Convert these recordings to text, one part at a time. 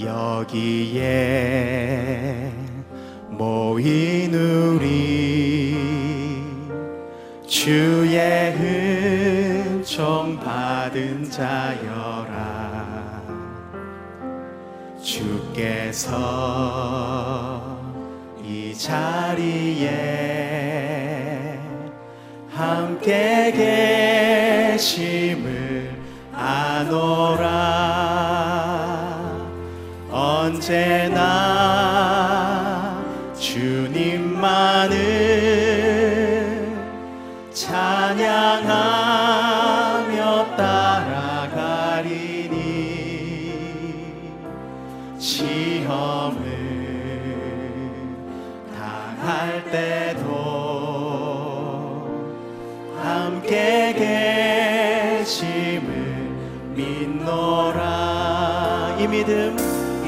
여기에 모인 우리 주의 은총 받은 자여라. 주께서 이 자리에 함께 계심을 아노라 언제나 주님만을 찬양하며 따라가리니 시험을 당할 때도 함께 계심을 믿노라. 이 믿음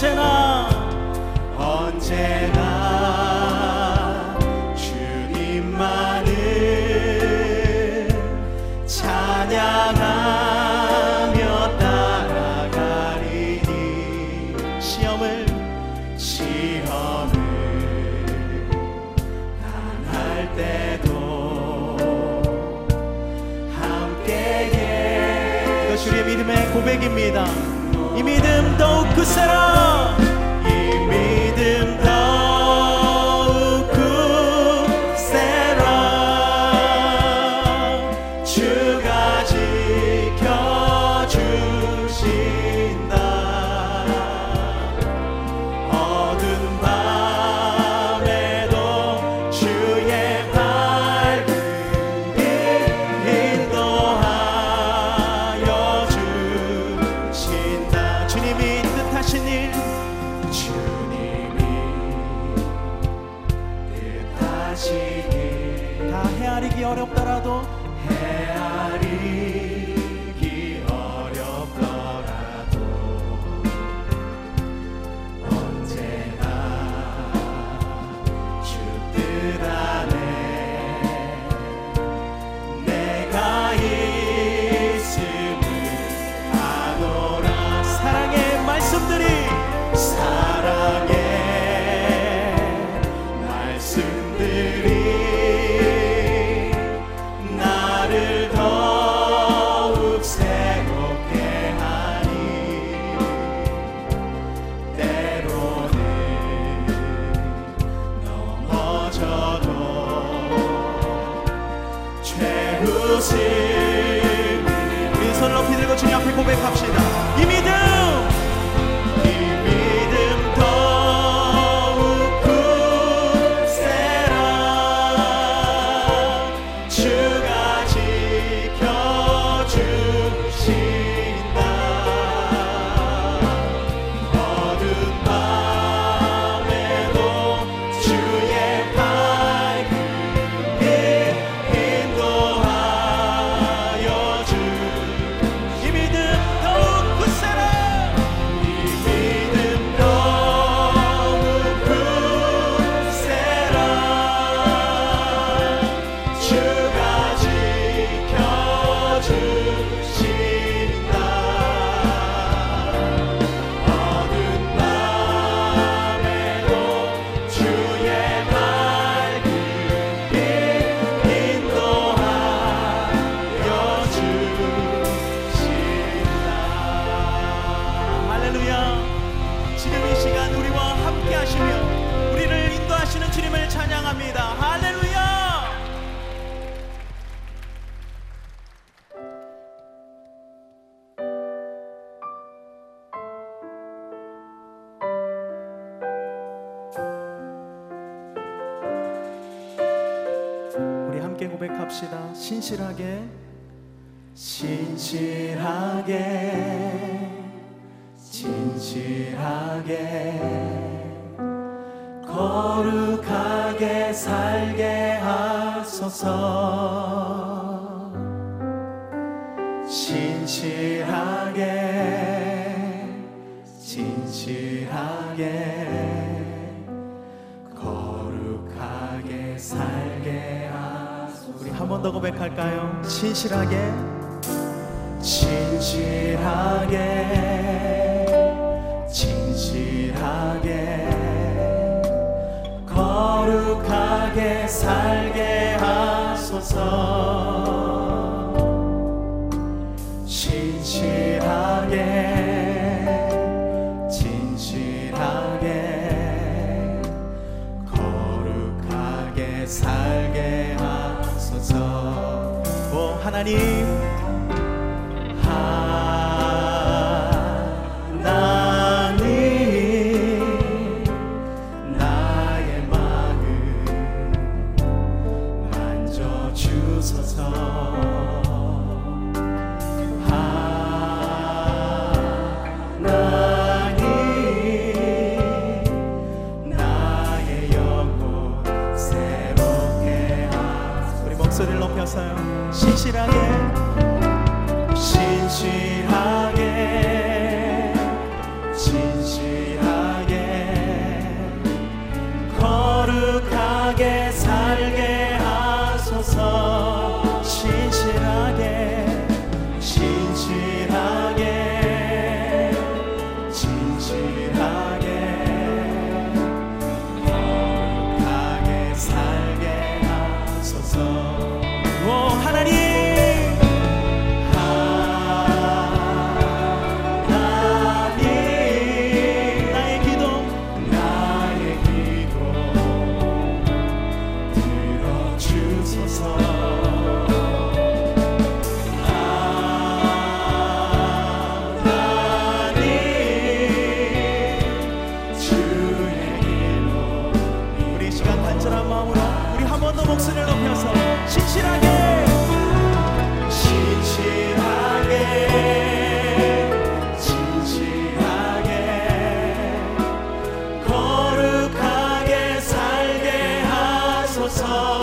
언제나 언제나 주님만을 찬양하며 따라가리니 시험을 당할 때도 함께 우리의 믿음의 고백입니다. 이 믿음 더욱 굳세라 최후심 우리 손 높이 들고 주님 앞에 고백합시다. 이 믿음 고백합시다. 신실하게. 신실하게. 진실하게. 거룩하게 살게 하소서. 신실하게. 더 고백할까요? 진실하게 진실하게 진실하게 거룩하게 살게 하소서 money. guess love.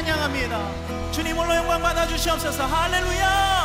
찬양합니다. 주님 홀로 영광 받아 주시옵소서. 할렐루야